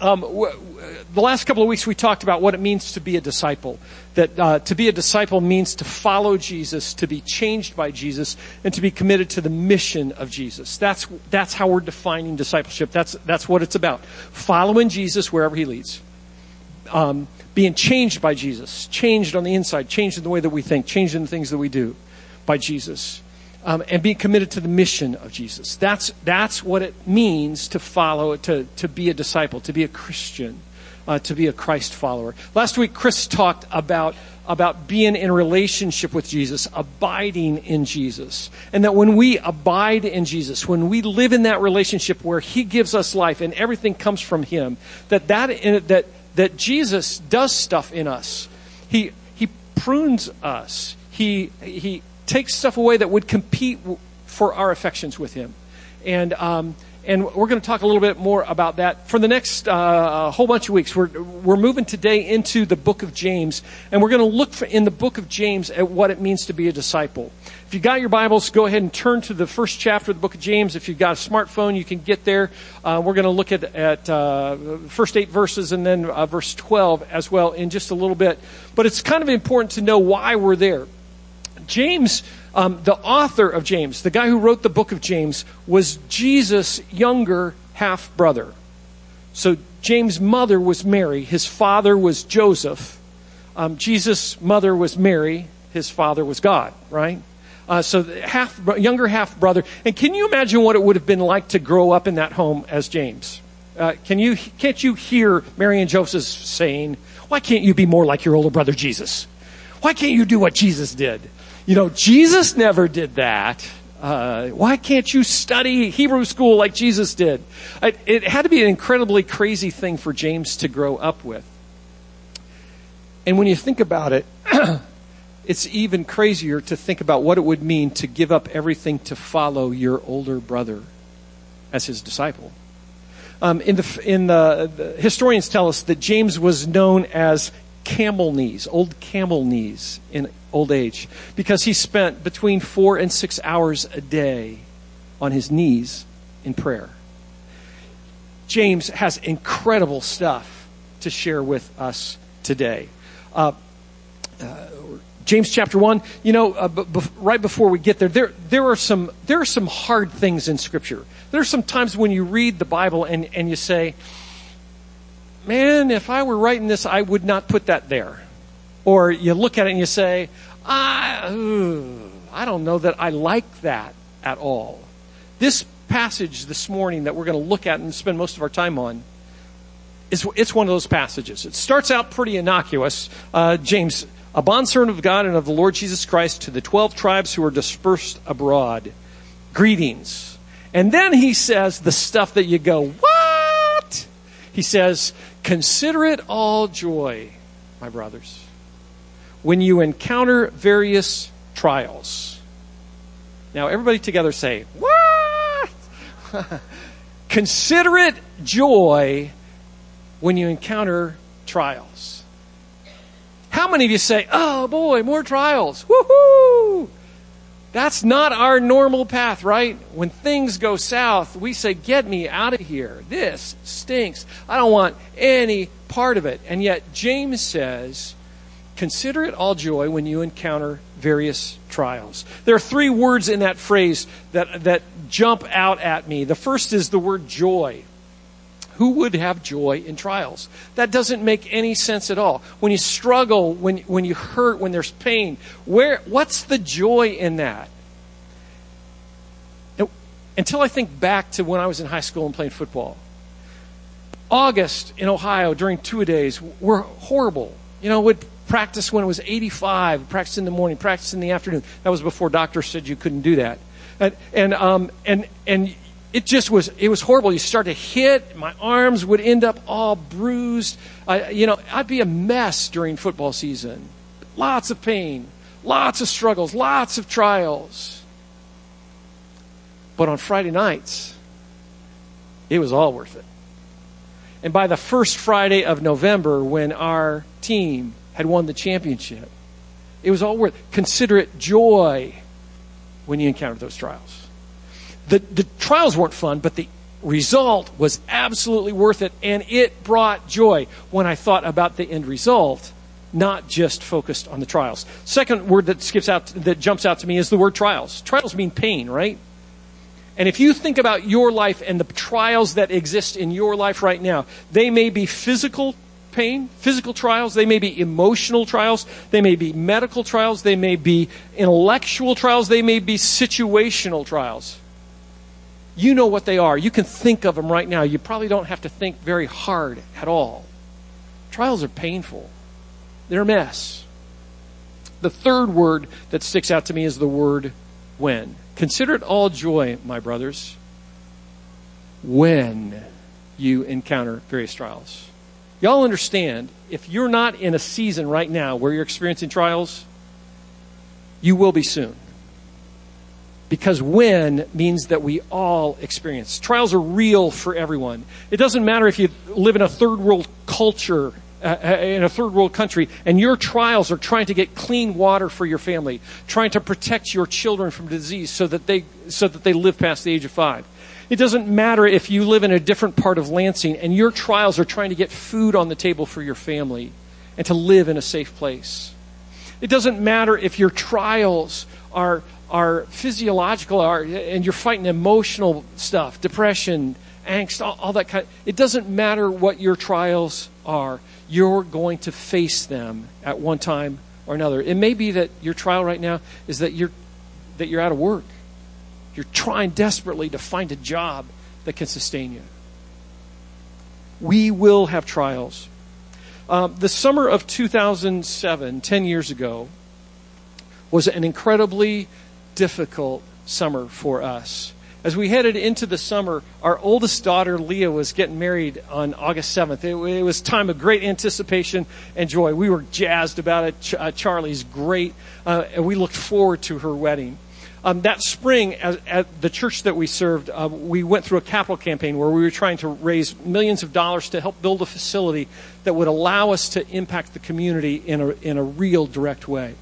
um, w- w- the last couple of weeks we talked about what it means to be a disciple. That uh, to be a disciple means to follow Jesus, to be changed by Jesus, and to be committed to the mission of Jesus. That's that's how we're defining discipleship. That's that's what it's about. Following Jesus wherever He leads. Um, being changed by Jesus, changed on the inside, changed in the way that we think, changed in the things that we do by Jesus um, and being committed to the mission of Jesus. That's, that's what it means to follow, to, to be a disciple, to be a Christian, uh, to be a Christ follower. Last week, Chris talked about, about being in relationship with Jesus, abiding in Jesus. And that when we abide in Jesus, when we live in that relationship where He gives us life and everything comes from Him, that, that, that, that Jesus does stuff in us. He, he prunes us. He, he takes stuff away that would compete for our affections with Him. And, um, and we're going to talk a little bit more about that for the next uh, whole bunch of weeks. We're, we're moving today into the book of James, and we're going to look for, in the book of James at what it means to be a disciple. If you got your Bibles, go ahead and turn to the first chapter of the book of James. If you've got a smartphone, you can get there. Uh, we're going to look at, at uh, first eight verses and then uh, verse 12 as well in just a little bit. But it's kind of important to know why we're there. James, um, the author of James, the guy who wrote the book of James, was Jesus' younger half brother. So James' mother was Mary, his father was Joseph. Um, Jesus' mother was Mary, his father was God, right? Uh, so half younger half brother. And can you imagine what it would have been like to grow up in that home as James? Uh, can you can't you hear Mary and Joseph saying, "Why can't you be more like your older brother Jesus? Why can't you do what Jesus did?" You know, Jesus never did that. Uh, why can't you study Hebrew school like Jesus did? It, it had to be an incredibly crazy thing for James to grow up with. And when you think about it, it's even crazier to think about what it would mean to give up everything to follow your older brother as his disciple. Um, in the, in the, the, historians tell us that James was known as camel knees, old camel knees in old age, because he spent between four and six hours a day on his knees in prayer. James has incredible stuff to share with us today. Uh, uh, James chapter one. You know, uh, b- b- right before we get there, there there are some there are some hard things in Scripture. There are some times when you read the Bible and and you say, "Man, if I were writing this, I would not put that there." Or you look at it and you say, I, I don't know that I like that at all. This passage this morning that we're going to look at and spend most of our time on is it's one of those passages. It starts out pretty innocuous. Uh, James, a bondservant of God and of the Lord Jesus Christ to the 12 tribes who are dispersed abroad. Greetings. And then he says the stuff that you go, what? He says, consider it all joy, my brothers when you encounter various trials. Now, everybody together say, What? Consider it joy when you encounter trials. How many of you say, Oh boy, more trials? Woohoo! That's not our normal path, right? When things go south, we say, Get me out of here. This stinks. I don't want any part of it. And yet, James says, Consider it all joy when you encounter various trials. There are three words in that phrase that, that jump out at me. The first is the word joy. Who would have joy in trials? That doesn't make any sense at all. When you struggle, when, when you hurt, when there's pain, where, what's the joy in that? Until I think back to when I was in high school and playing football. August in Ohio during two days were horrible. You know, would practice when it was 85, practice in the morning, practice in the afternoon. That was before doctors said you couldn't do that. And, and, um, and, and it just was, it was horrible. You start to hit, my arms would end up all bruised. I, you know, I'd be a mess during football season. Lots of pain, lots of struggles, lots of trials. But on Friday nights, it was all worth it. And by the first Friday of November, when our team had won the championship. It was all worth consider it joy when you encounter those trials. The, the trials weren't fun, but the result was absolutely worth it and it brought joy when I thought about the end result, not just focused on the trials. Second word that skips out, that jumps out to me is the word trials. Trials mean pain, right? And if you think about your life and the trials that exist in your life right now, they may be physical pain, physical trials, they may be emotional trials, they may be medical trials, they may be intellectual trials, they may be situational trials. You know what they are. You can think of them right now. You probably don't have to think very hard at all. Trials are painful, they're a mess. The third word that sticks out to me is the word when. Consider it all joy, my brothers, when you encounter various trials. Y'all understand, if you're not in a season right now where you're experiencing trials, you will be soon because when means that we all experience. Trials are real for everyone. It doesn't matter if you live in a third world culture, uh, uh, in a third world country, and your trials are trying to get clean water for your family, trying to protect your children from disease so that they, so that they live past the age of five. It doesn't matter if you live in a different part of Lansing and your trials are trying to get food on the table for your family and to live in a safe place. It doesn't matter if your trials are are physiological are, and you're fighting emotional stuff, depression, angst, all, all that kind. Of, it doesn't matter what your trials are. You're going to face them at one time or another. It may be that your trial right now is that you're that you're out of work. You're trying desperately to find a job that can sustain you. We will have trials. Um, the summer of 2007, 10 years ago, was an incredibly difficult summer for us. As we headed into the summer, our oldest daughter, Leah, was getting married on August 7th. It, it was time of great anticipation and joy. We were jazzed about it. Ch- uh, Charlie's great, uh, and we looked forward to her wedding. Um, that spring, at, at, the church that we served, uh, we went through a capital campaign where we were trying to raise millions of dollars to help build a facility that would allow us to impact the community in a, in a real direct way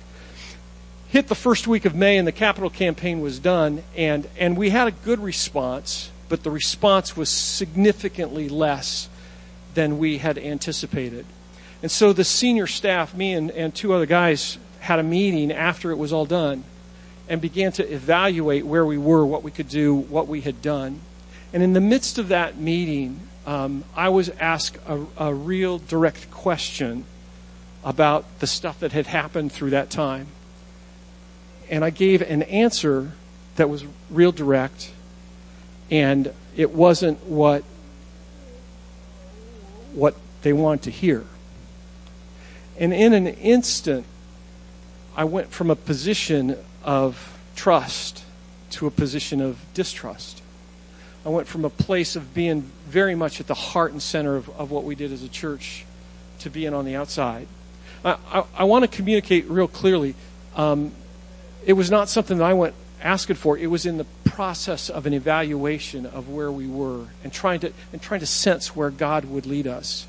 hit the first week of May and the capital campaign was done, and, and we had a good response, but the response was significantly less than we had anticipated. And so the senior staff, me and, and two other guys, had a meeting after it was all done and began to evaluate where we were, what we could do, what we had done. And in the midst of that meeting, um, I was asked a, a real direct question about the stuff that had happened through that time and I gave an answer that was real direct, and it wasn't what what they wanted to hear. And in an instant, I went from a position of trust to a position of distrust. I went from a place of being very much at the heart and center of, of what we did as a church to being on the outside. I, I, I want to communicate real clearly. Um, it was not something that I went asking for. It was in the process of an evaluation of where we were and trying to and trying to sense where God would lead us.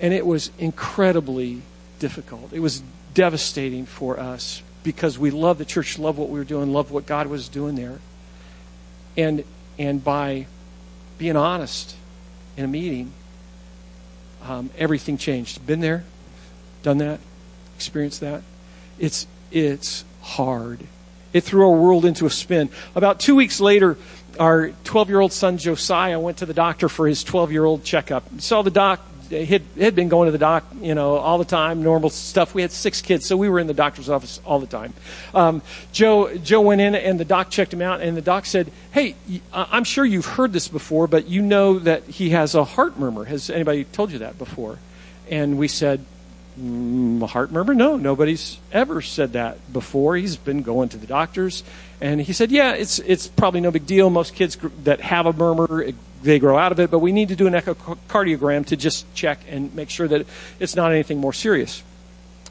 And it was incredibly difficult. It was devastating for us because we loved the church, loved what we were doing, loved what God was doing there. And and by being honest in a meeting, um, everything changed. Been there, done that, experienced that. It's it's hard. It threw our world into a spin. About two weeks later, our 12 year old son Josiah went to the doctor for his 12 year old checkup. Saw the doc, had, had been going to the doc, you know, all the time, normal stuff. We had six kids, so we were in the doctor's office all the time. Um, Joe, Joe went in and the doc checked him out, and the doc said, Hey, I'm sure you've heard this before, but you know that he has a heart murmur. Has anybody told you that before? And we said, heart murmur? No, nobody's ever said that before. He's been going to the doctors, and he said, "Yeah, it's it's probably no big deal. Most kids that have a murmur, they grow out of it, but we need to do an echocardiogram to just check and make sure that it's not anything more serious."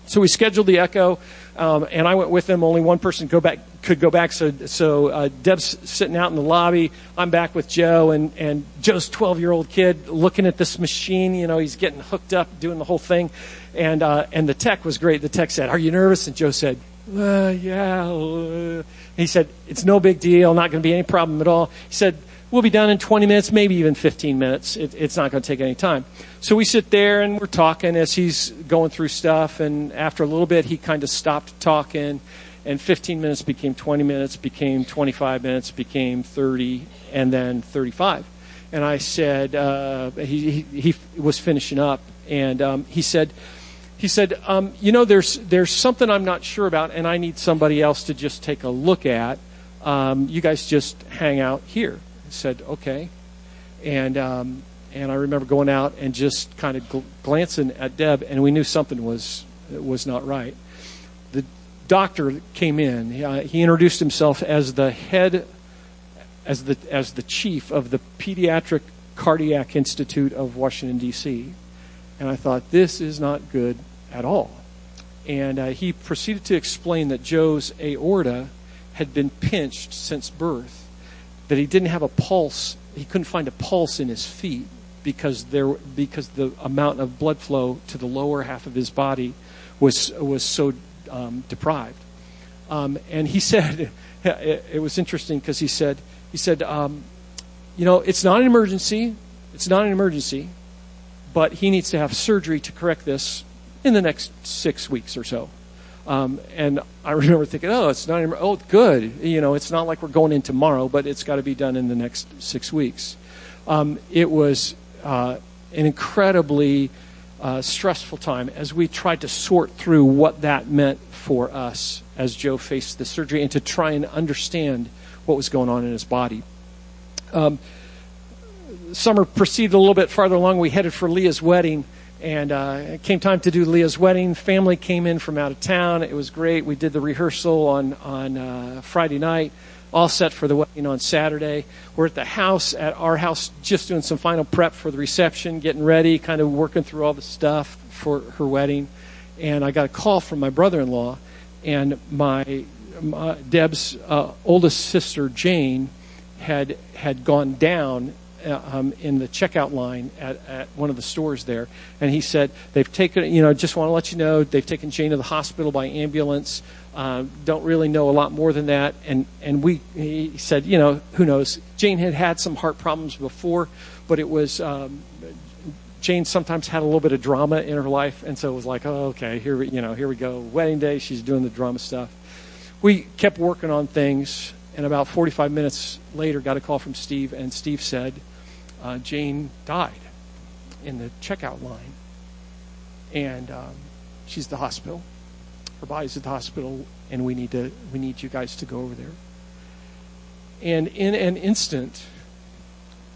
So we scheduled the echo, um, and I went with them. Only one person go back could go back. So so uh, Deb's sitting out in the lobby. I'm back with Joe, and and Joe's 12 year old kid looking at this machine. You know, he's getting hooked up, doing the whole thing, and uh, and the tech was great. The tech said, "Are you nervous?" And Joe said, uh, "Yeah." He said, "It's no big deal. Not going to be any problem at all." He said, we'll be done in 20 minutes, maybe even 15 minutes. It, it's not going to take any time. So we sit there and we're talking as he's going through stuff. And after a little bit, he kind of stopped talking. And 15 minutes became 20 minutes, became 25 minutes, became 30, and then 35. And I said, uh, he, he, he, was finishing up. And um, he said, he said, um, you know, there's, there's something I'm not sure about, and I need somebody else to just take a look at. Um, you guys just hang out here I said, okay. And, um, and I remember going out and just kind of gl- glancing at Deb, and we knew something was, was not right. The doctor came in. Uh, he introduced himself as the head, as the, as the chief of the Pediatric Cardiac Institute of Washington, D.C. And I thought, this is not good at all. And uh, he proceeded to explain that Joe's aorta had been pinched since birth that he didn't have a pulse. He couldn't find a pulse in his feet because there because the amount of blood flow to the lower half of his body was was so um, deprived. Um, and he said it, it was interesting because he said he said um, you know it's not an emergency it's not an emergency but he needs to have surgery to correct this in the next six weeks or so um, and I remember thinking, oh, it's not, oh, good. You know, it's not like we're going in tomorrow, but it's got to be done in the next six weeks. Um, it was uh, an incredibly uh, stressful time as we tried to sort through what that meant for us as Joe faced the surgery and to try and understand what was going on in his body. Um, summer proceeded a little bit farther along. We headed for Leah's wedding and uh, it came time to do Leah's wedding. Family came in from out of town. It was great. We did the rehearsal on on uh, Friday night, all set for the wedding on Saturday. We're at the house at our house, just doing some final prep for the reception, getting ready, kind of working through all the stuff for her wedding. And I got a call from my brother-in-law, and my, my Deb's uh, oldest sister Jane had had gone down um, in the checkout line at, at one of the stores there, and he said they've taken. You know, just want to let you know they've taken Jane to the hospital by ambulance. Uh, don't really know a lot more than that, and and we he said, you know, who knows? Jane had had some heart problems before, but it was. Um, Jane sometimes had a little bit of drama in her life, and so it was like, oh, okay, here we, you know, here we go, wedding day. She's doing the drama stuff. We kept working on things, and about 45 minutes later, got a call from Steve, and Steve said, uh, Jane died in the checkout line. And um, she's at the hospital. Her body's at the hospital, and we need to we need you guys to go over there. And in an instant,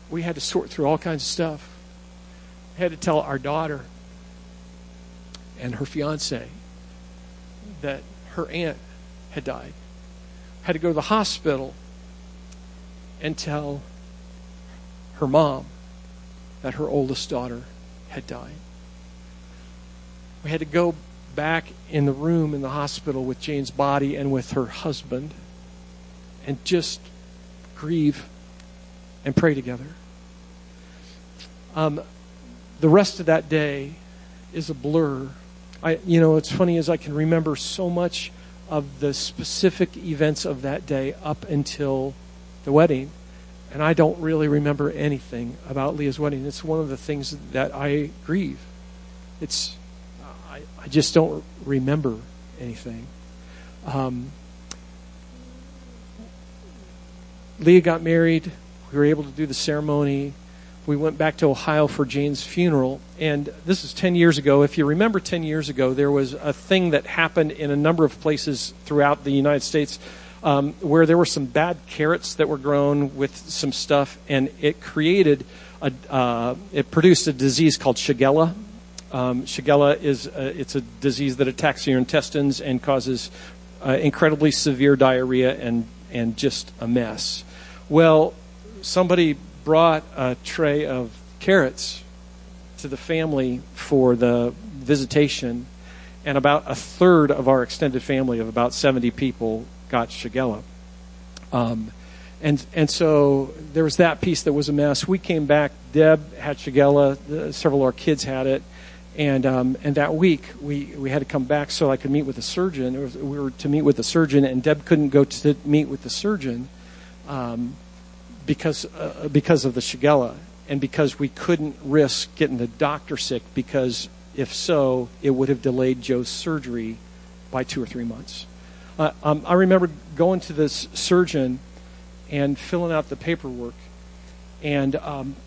we had to sort through all kinds of stuff. I had to tell our daughter and her fiance that her aunt had died. Had to go to the hospital and tell her mom that her oldest daughter had died. We had to go back in the room in the hospital with Jane's body and with her husband and just grieve and pray together. Um, the rest of that day is a blur. I, you know, it's funny as I can remember so much of the specific events of that day up until the wedding and I don't really remember anything about Leah's wedding. It's one of the things that I grieve. It's I, I just don't remember anything. Um, Leah got married. We were able to do the ceremony. We went back to Ohio for Jane's funeral, and this is 10 years ago. If you remember 10 years ago, there was a thing that happened in a number of places throughout the United States um, where there were some bad carrots that were grown with some stuff, and it created a, uh, it produced a disease called Shigella. Um, Shigella is a, it's a disease that attacks your intestines and causes uh, incredibly severe diarrhea and and just a mess. Well, somebody brought a tray of carrots to the family for the visitation, and about a third of our extended family of about 70 people got Shigella. Um, and and so there was that piece that was a mess. We came back. Deb had Shigella. Several of our kids had it, and um, and that week we, we had to come back so I could meet with the surgeon. Was, we were to meet with the surgeon, and Deb couldn't go to meet with the surgeon um, because, uh, because of the Shigella and because we couldn't risk getting the doctor sick because if so, it would have delayed Joe's surgery by two or three months. Uh, um, I remember going to this surgeon and filling out the paperwork, and um,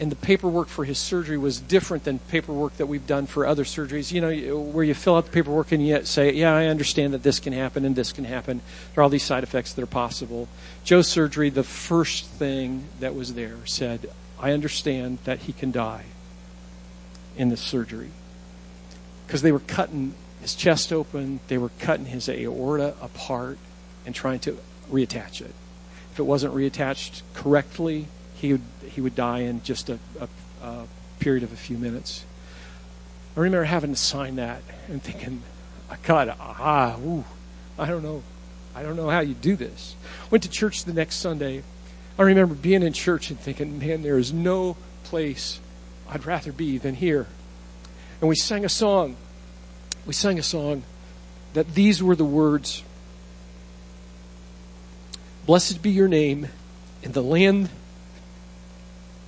and the paperwork for his surgery was different than paperwork that we've done for other surgeries. You know, where you fill out the paperwork and you say, "Yeah, I understand that this can happen and this can happen. There are all these side effects that are possible." Joe's surgery, the first thing that was there said, "I understand that he can die in this surgery," because they were cutting his chest open, they were cutting his aorta apart and trying to reattach it. If it wasn't reattached correctly, he would he would die in just a, a, a period of a few minutes. I remember having to sign that and thinking, God, ah, ooh, I don't know. I don't know how you do this. Went to church the next Sunday. I remember being in church and thinking, man, there is no place I'd rather be than here. And we sang a song. We sang a song that these were the words Blessed be your name in the land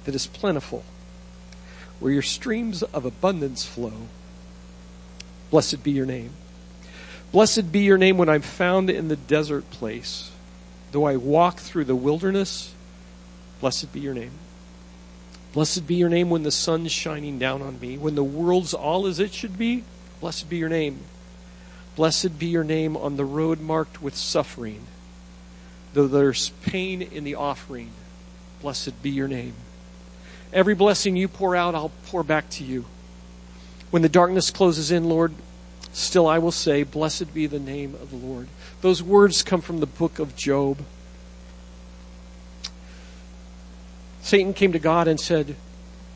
that is plentiful, where your streams of abundance flow. Blessed be your name. Blessed be your name when I'm found in the desert place. Though I walk through the wilderness, blessed be your name. Blessed be your name when the sun's shining down on me, when the world's all as it should be. Blessed be your name. Blessed be your name on the road marked with suffering. Though there's pain in the offering, blessed be your name. Every blessing you pour out, I'll pour back to you. When the darkness closes in, Lord, still I will say, Blessed be the name of the Lord. Those words come from the book of Job. Satan came to God and said,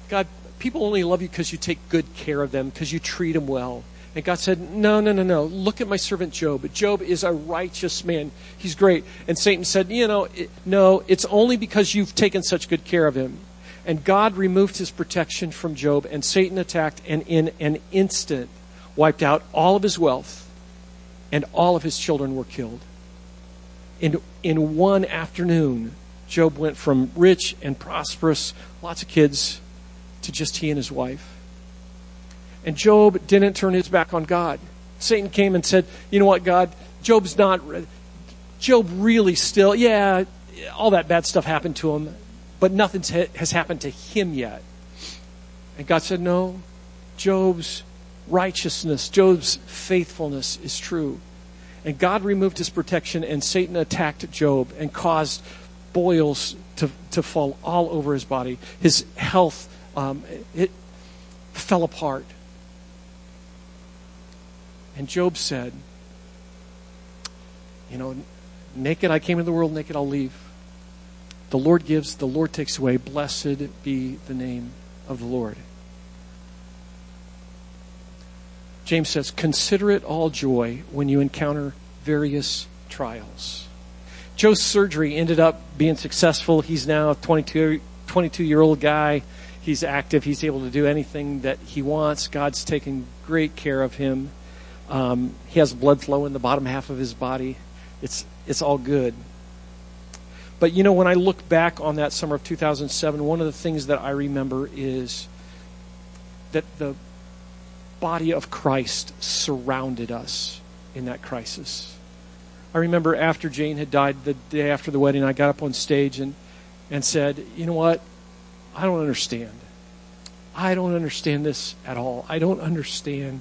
God, people only love you because you take good care of them, because you treat them well. And God said, No, no, no, no. Look at my servant Job. Job is a righteous man. He's great. And Satan said, You know, it, no, it's only because you've taken such good care of him. And God removed his protection from Job, and Satan attacked and in an instant wiped out all of his wealth, and all of his children were killed. In, in one afternoon, Job went from rich and prosperous, lots of kids, to just he and his wife. And Job didn't turn his back on God. Satan came and said, You know what, God? Job's not. Job really still, yeah, all that bad stuff happened to him but nothing has happened to him yet. And God said, No, Job's righteousness, Job's faithfulness is true. And God removed his protection, and Satan attacked Job and caused boils to, to fall all over his body. His health, um, it fell apart. And Job said, You know, naked I came into the world, naked I'll leave. The Lord gives, the Lord takes away. Blessed be the name of the Lord. James says, Consider it all joy when you encounter various trials. Joe's surgery ended up being successful. He's now a 22, 22 year old guy. He's active. He's able to do anything that he wants. God's taken great care of him. Um, he has blood flow in the bottom half of his body. It's, it's all good. But you know, when I look back on that summer of 2007, one of the things that I remember is that the body of Christ surrounded us in that crisis. I remember after Jane had died, the day after the wedding, I got up on stage and, and said, You know what? I don't understand. I don't understand this at all. I don't understand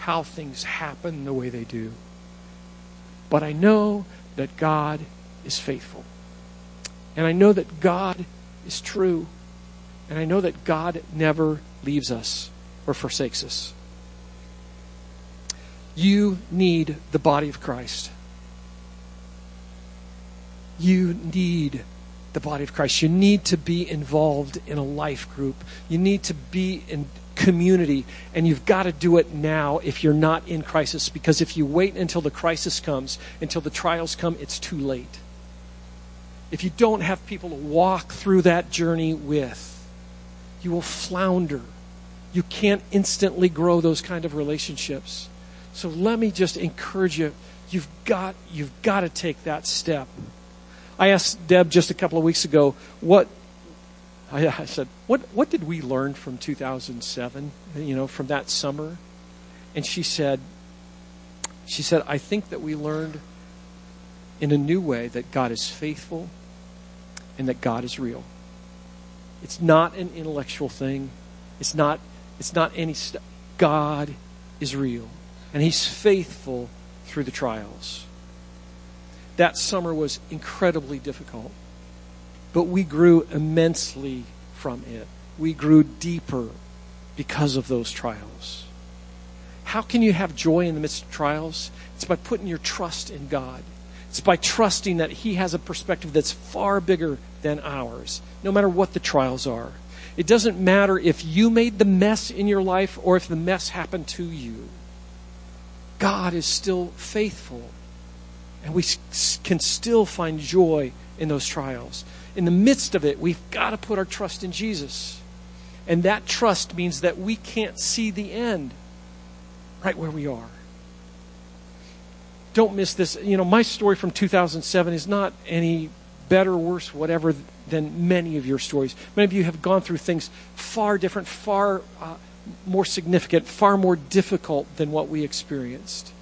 how things happen the way they do. But I know that God is faithful. And I know that God is true. And I know that God never leaves us or forsakes us. You need the body of Christ. You need the body of Christ. You need to be involved in a life group. You need to be in community. And you've got to do it now if you're not in crisis. Because if you wait until the crisis comes, until the trials come, it's too late if you don't have people to walk through that journey with, you will flounder. You can't instantly grow those kind of relationships. So let me just encourage you. You've got, you've got to take that step. I asked Deb just a couple of weeks ago, what, I, I said, what, what did we learn from 2007, you know, from that summer? And she said, she said, I think that we learned in a new way that God is faithful and that God is real. It's not an intellectual thing. It's not, it's not any stuff. God is real. And He's faithful through the trials. That summer was incredibly difficult, but we grew immensely from it. We grew deeper because of those trials. How can you have joy in the midst of trials? It's by putting your trust in God. It's by trusting that He has a perspective that's far bigger than ours, no matter what the trials are. It doesn't matter if you made the mess in your life or if the mess happened to you. God is still faithful. And we can still find joy in those trials. In the midst of it, we've got to put our trust in Jesus. And that trust means that we can't see the end right where we are. Don't miss this. You know, my story from 2007 is not any better, worse, whatever than many of your stories. Many of you have gone through things far different, far uh, more significant, far more difficult than what we experienced.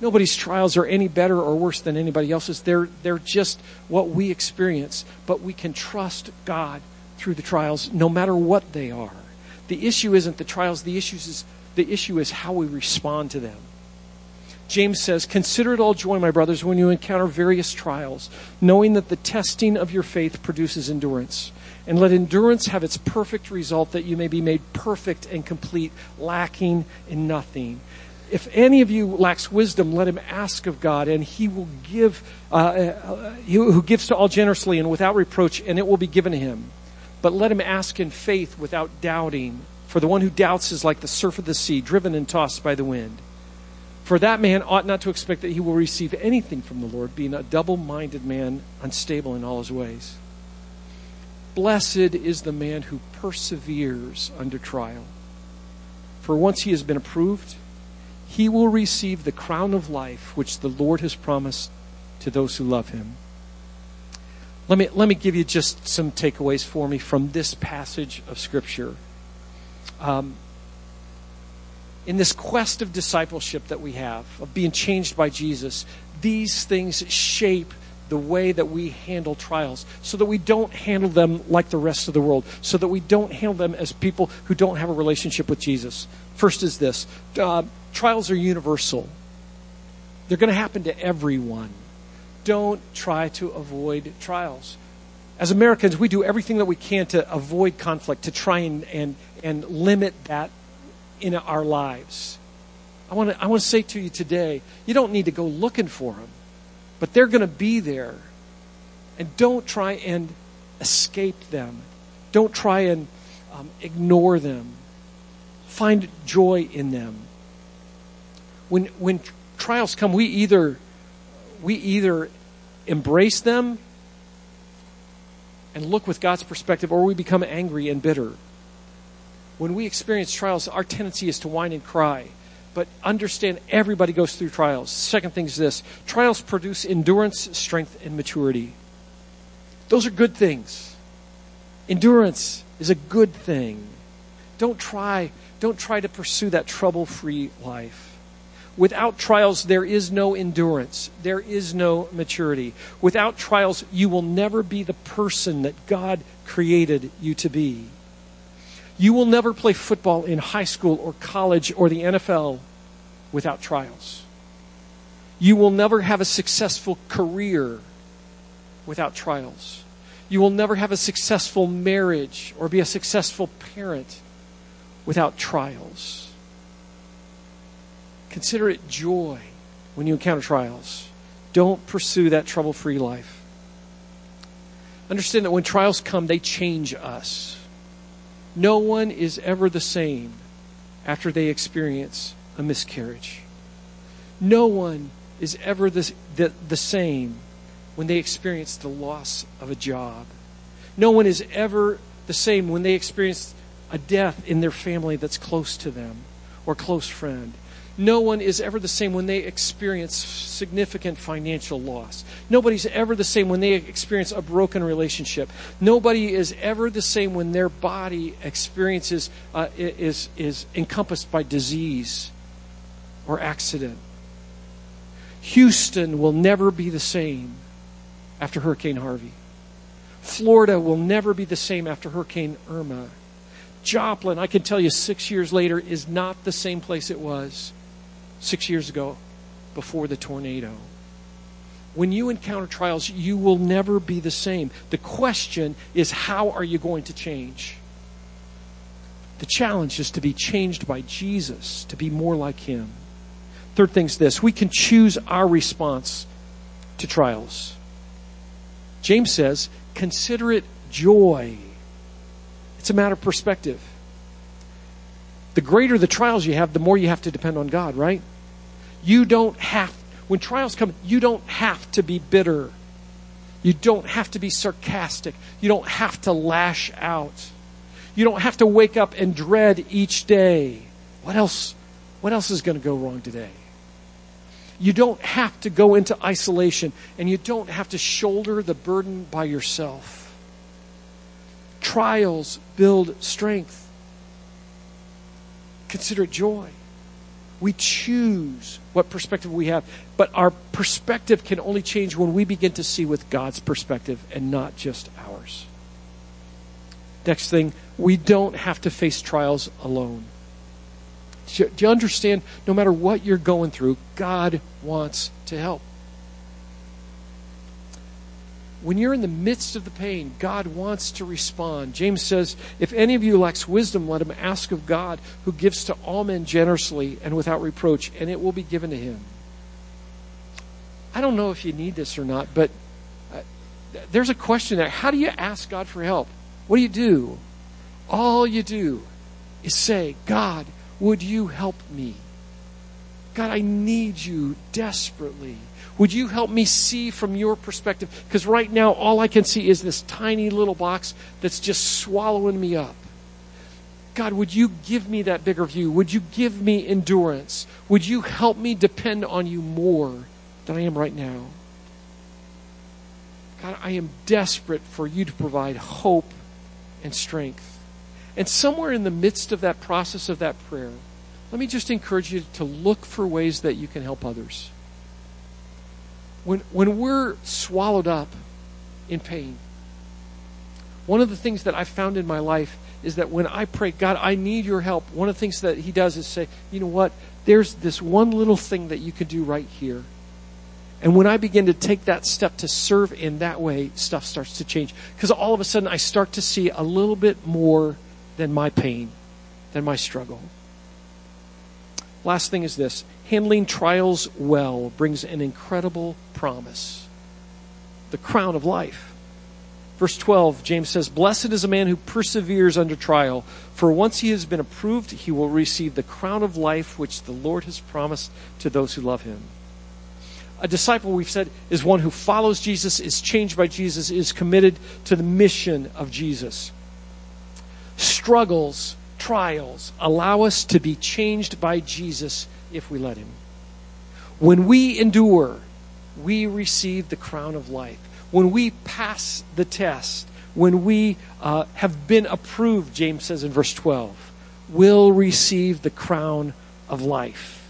Nobody's trials are any better or worse than anybody else's. They're, they're just what we experience. But we can trust God through the trials no matter what they are. The issue isn't the trials, the, issue is, the issue is how we respond to them. James says, Consider it all joy, my brothers, when you encounter various trials, knowing that the testing of your faith produces endurance. And let endurance have its perfect result, that you may be made perfect and complete, lacking in nothing. If any of you lacks wisdom, let him ask of God, and he will give, uh, uh, who gives to all generously and without reproach, and it will be given to him. But let him ask in faith without doubting. For the one who doubts is like the surf of the sea, driven and tossed by the wind. For that man ought not to expect that he will receive anything from the Lord, being a double minded man, unstable in all his ways. Blessed is the man who perseveres under trial. For once he has been approved, he will receive the crown of life which the Lord has promised to those who love him. Let me, let me give you just some takeaways for me from this passage of Scripture. Um, in this quest of discipleship that we have, of being changed by Jesus, these things shape the way that we handle trials so that we don't handle them like the rest of the world, so that we don't handle them as people who don't have a relationship with Jesus. First is this uh, trials are universal, they're going to happen to everyone. Don't try to avoid trials. As Americans, we do everything that we can to avoid conflict, to try and, and, and limit that in our lives. I want to I want to say to you today, you don't need to go looking for them, but they're going to be there. And don't try and escape them. Don't try and um, ignore them. Find joy in them. When when trials come, we either we either embrace them and look with God's perspective, or we become angry and bitter when we experience trials, our tendency is to whine and cry. But understand everybody goes through trials. Second thing is this trials produce endurance, strength, and maturity. Those are good things. Endurance is a good thing. Don't try, don't try to pursue that trouble-free life. Without trials, there is no endurance. There is no maturity. Without trials, you will never be the person that God created you to be. You will never play football in high school or college or the NFL without trials. You will never have a successful career without trials. You will never have a successful marriage or be a successful parent without trials. Consider it joy when you encounter trials. Don't pursue that trouble free life. Understand that when trials come, they change us. No one is ever the same after they experience a miscarriage. No one is ever the, the, the same when they experience the loss of a job. No one is ever the same when they experience a death in their family that's close to them or close friend. No one is ever the same when they experience significant financial loss. Nobody's ever the same when they experience a broken relationship. Nobody is ever the same when their body experiences uh, is is encompassed by disease or accident. Houston will never be the same after Hurricane Harvey. Florida will never be the same after Hurricane Irma. Joplin, I can tell you, six years later, is not the same place it was six years ago before the tornado. When you encounter trials, you will never be the same. The question is, how are you going to change? The challenge is to be changed by Jesus, to be more like Him. Third thing is this we can choose our response to trials. James says, consider it joy. It's a matter of perspective the greater the trials you have, the more you have to depend on God, right? You don't have, when trials come, you don't have to be bitter. You don't have to be sarcastic. You don't have to lash out. You don't have to wake up and dread each day. What else, what else is going to go wrong today? You don't have to go into isolation and you don't have to shoulder the burden by yourself. Trials build strength. Consider it joy. We choose what perspective we have, but our perspective can only change when we begin to see with God's perspective and not just ours. Next thing, we don't have to face trials alone. Do you understand? No matter what you're going through, God wants to help when you're in the midst of the pain, God wants to respond. James says, If any of you lacks wisdom, let him ask of God, who gives to all men generously and without reproach, and it will be given to him. I don't know if you need this or not, but uh, there's a question there. How do you ask God for help? What do you do? All you do is say, God, would you help me? God, I need you desperately. Would you help me see from your perspective? Because right now, all I can see is this tiny little box that's just swallowing me up. God, would you give me that bigger view? Would you give me endurance? Would you help me depend on you more than I am right now? God, I am desperate for you to provide hope and strength. And somewhere in the midst of that process of that prayer, let me just encourage you to look for ways that you can help others when, when we're swallowed up in pain, one of the things that I've found in my life is that when I pray, God, I need your help, one of the things that He does is say, you know what? There's this one little thing that you can do right here. And when I begin to take that step to serve in that way, stuff starts to change. Because all of a sudden I start to see a little bit more than my pain, than my struggle. Last thing is this handling trials well brings an incredible promise the crown of life. Verse 12, James says, Blessed is a man who perseveres under trial, for once he has been approved, he will receive the crown of life which the Lord has promised to those who love him. A disciple, we've said, is one who follows Jesus, is changed by Jesus, is committed to the mission of Jesus. Struggles trials allow us to be changed by Jesus if we let Him. When we endure, we receive the crown of life. When we pass the test, when we uh, have been approved, James says in verse 12, we'll receive the crown of life.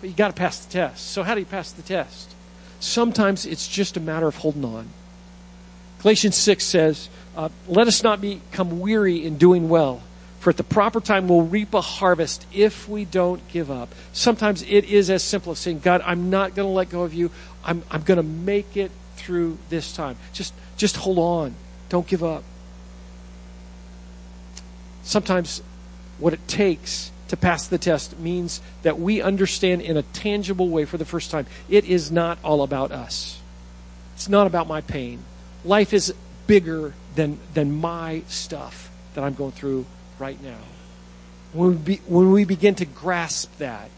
But you got to pass the test. So, how do you pass the test? Sometimes it's just a matter of holding on. Galatians 6 says, uh, Let us not become weary in doing well for at the proper time, we'll reap a harvest if we don't give up. Sometimes it is as simple as saying, God, I'm not going to let go of you. I'm, I'm going to make it through this time. Just, just hold on. Don't give up. Sometimes what it takes to pass the test means that we understand in a tangible way for the first time it is not all about us. It's not about my pain. Life is bigger than, than my stuff that I'm going through right now. When we, be, when we begin to grasp that,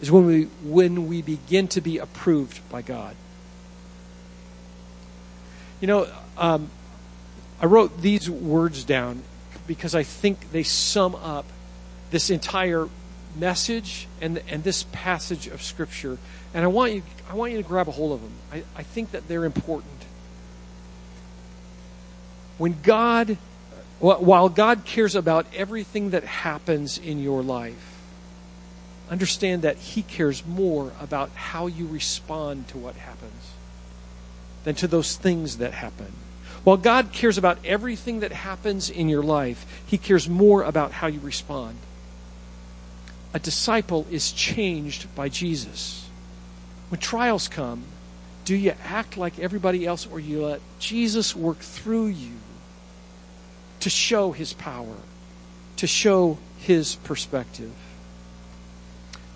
is when we, when we begin to be approved by God. You know, um, I wrote these words down because I think they sum up this entire message and, and this passage of Scripture, and I want you, I want you to grab a hold of them. I, I think that they're important. When God, while God cares about everything that happens in your life, understand that He cares more about how you respond to what happens than to those things that happen. While God cares about everything that happens in your life, He cares more about how you respond. A disciple is changed by Jesus. When trials come, do you act like everybody else or you let Jesus work through you to show His power, to show His perspective?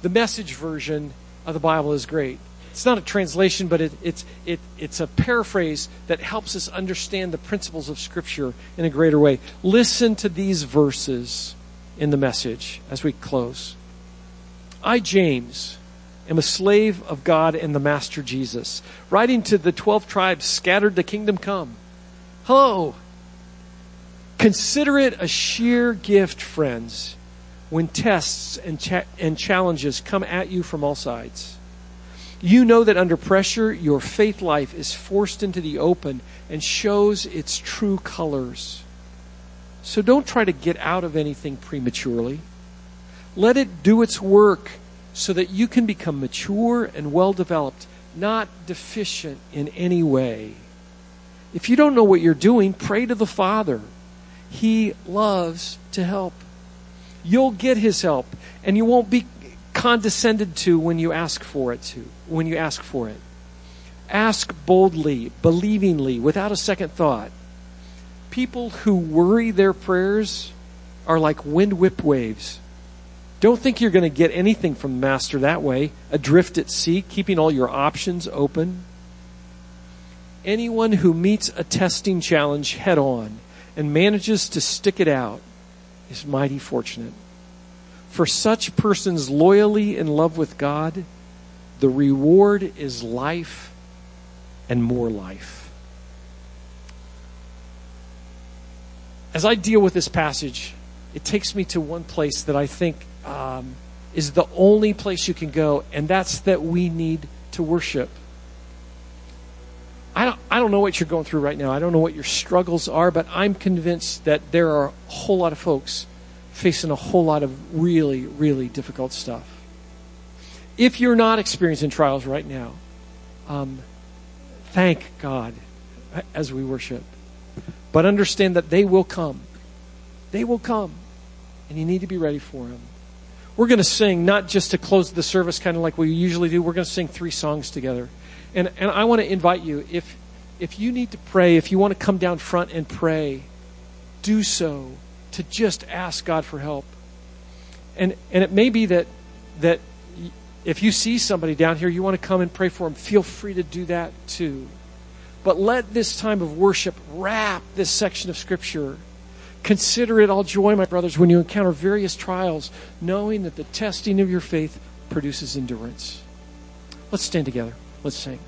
The message version of the Bible is great. It's not a translation, but it, it's, it, it's a paraphrase that helps us understand the principles of Scripture in a greater way. Listen to these verses in the message as we close. I, James, am a slave of God and the Master Jesus, writing to the 12 tribes scattered to kingdom come. Hello. Consider it a sheer gift, friends when tests and, cha- and challenges come at you from all sides. You know that under pressure, your faith life is forced into the open and shows its true colors. So don't try to get out of anything prematurely. Let it do its work so that you can become mature and well developed, not deficient in any way. If you don't know what you're doing, pray to the Father. He loves to help. You'll get his help, and you won't be condescended to when you ask for it to when you ask for it. Ask boldly, believingly, without a second thought. People who worry their prayers are like wind whipped waves. Don't think you're going to get anything from the Master that way, adrift at sea, keeping all your options open. Anyone who meets a testing challenge head on and manages to stick it out is mighty fortunate. For such persons loyally in love with God, the reward is life and more life. As I deal with this passage, it takes me to one place that I think um, is the only place you can go, and that's that we need to worship. I don't, know what you're going through right now. I don't know what your struggles are, but I'm convinced that there are a whole lot of folks facing a whole lot of really, really difficult stuff. If you're not experiencing trials right now, um, thank God as we worship. But understand that they will come. They will come. And you need to be ready for them. We're going to sing, not just to close the service, kind of like we usually do. We're going to sing three songs together. And, and I want to invite you, if, if you need to pray, if you want to come down front and pray, do so to just ask God for help. And, and it may be that, that if you see somebody down here, you want to come and pray for them, feel free to do that too. But let this time of worship wrap this section of Scripture. Consider it all joy, my brothers, when you encounter various trials, knowing that the testing of your faith produces endurance. Let's stand together. Let's sing.